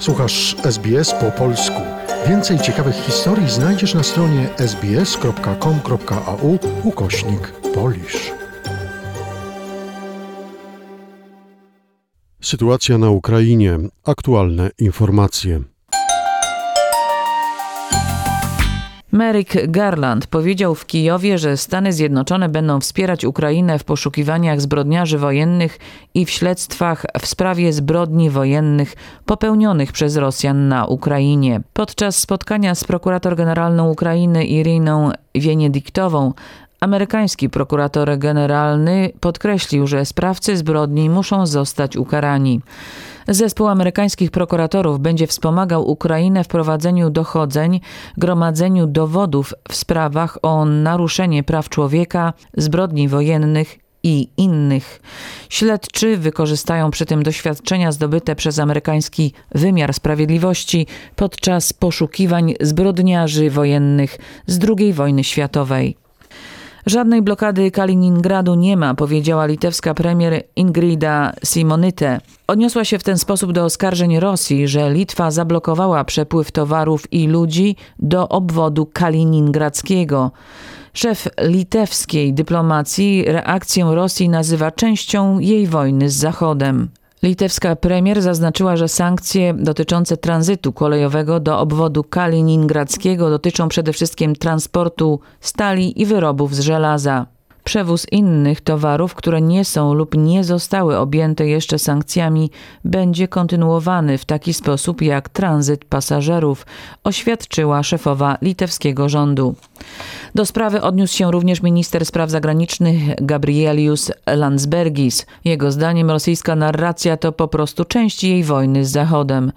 Słuchasz SBS po polsku. Więcej ciekawych historii znajdziesz na stronie sbs.com.au ukośnik polisz. Sytuacja na Ukrainie. Aktualne informacje. Merrick Garland powiedział w Kijowie, że Stany Zjednoczone będą wspierać Ukrainę w poszukiwaniach zbrodniarzy wojennych i w śledztwach w sprawie zbrodni wojennych popełnionych przez Rosjan na Ukrainie. Podczas spotkania z prokurator generalną Ukrainy Iriną Wieniediktową Amerykański prokurator generalny podkreślił, że sprawcy zbrodni muszą zostać ukarani. Zespół amerykańskich prokuratorów będzie wspomagał Ukrainę w prowadzeniu dochodzeń, gromadzeniu dowodów w sprawach o naruszenie praw człowieka, zbrodni wojennych i innych. Śledczy wykorzystają przy tym doświadczenia zdobyte przez amerykański wymiar sprawiedliwości podczas poszukiwań zbrodniarzy wojennych z II wojny światowej. Żadnej blokady Kaliningradu nie ma, powiedziała litewska premier Ingrida Simonite. Odniosła się w ten sposób do oskarżeń Rosji, że Litwa zablokowała przepływ towarów i ludzi do obwodu kaliningradzkiego. Szef litewskiej dyplomacji reakcję Rosji nazywa częścią jej wojny z Zachodem. Litewska premier zaznaczyła, że sankcje dotyczące tranzytu kolejowego do obwodu kaliningradzkiego dotyczą przede wszystkim transportu stali i wyrobów z żelaza. Przewóz innych towarów, które nie są lub nie zostały objęte jeszcze sankcjami, będzie kontynuowany w taki sposób jak tranzyt pasażerów, oświadczyła szefowa litewskiego rządu. Do sprawy odniósł się również minister spraw zagranicznych Gabrielius Landsbergis. Jego zdaniem rosyjska narracja to po prostu część jej wojny z Zachodem.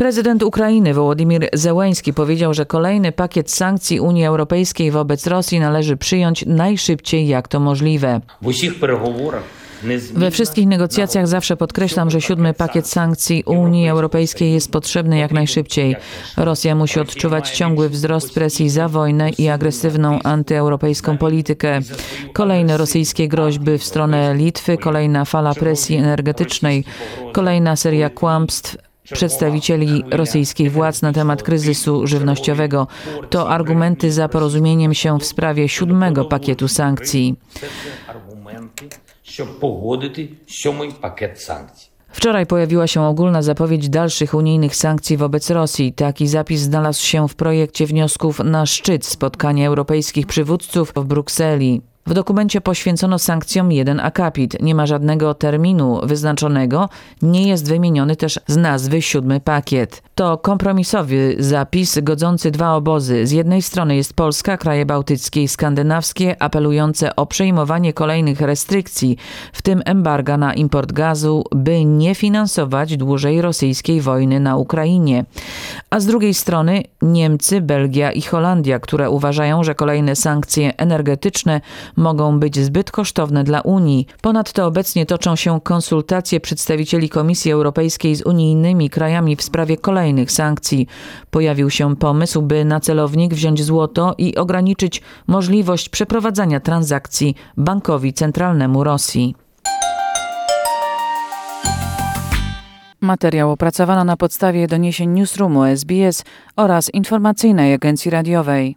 Prezydent Ukrainy Wołodymir Zełęński powiedział, że kolejny pakiet sankcji Unii Europejskiej wobec Rosji należy przyjąć najszybciej jak to możliwe. We wszystkich negocjacjach zawsze podkreślam, że siódmy pakiet sankcji Unii Europejskiej jest potrzebny jak najszybciej. Rosja musi odczuwać ciągły wzrost presji za wojnę i agresywną antyeuropejską politykę. Kolejne rosyjskie groźby w stronę Litwy, kolejna fala presji energetycznej, kolejna seria kłamstw przedstawicieli rosyjskich władz na temat kryzysu żywnościowego. To argumenty za porozumieniem się w sprawie siódmego pakietu sankcji. Wczoraj pojawiła się ogólna zapowiedź dalszych unijnych sankcji wobec Rosji. Taki zapis znalazł się w projekcie wniosków na szczyt spotkania europejskich przywódców w Brukseli. W dokumencie poświęcono sankcjom jeden akapit. Nie ma żadnego terminu wyznaczonego, nie jest wymieniony też z nazwy siódmy pakiet. To kompromisowy zapis godzący dwa obozy. Z jednej strony jest Polska, kraje bałtyckie i skandynawskie apelujące o przejmowanie kolejnych restrykcji, w tym embarga na import gazu, by nie finansować dłużej rosyjskiej wojny na Ukrainie. A z drugiej strony Niemcy, Belgia i Holandia, które uważają, że kolejne sankcje energetyczne mogą być zbyt kosztowne dla Unii. Ponadto obecnie toczą się konsultacje przedstawicieli Komisji Europejskiej z unijnymi krajami w sprawie kolejnych sankcji. Pojawił się pomysł, by na celownik wziąć złoto i ograniczyć możliwość przeprowadzania transakcji bankowi centralnemu Rosji. Materiał opracowano na podstawie doniesień Newsroomu SBS oraz informacyjnej agencji radiowej.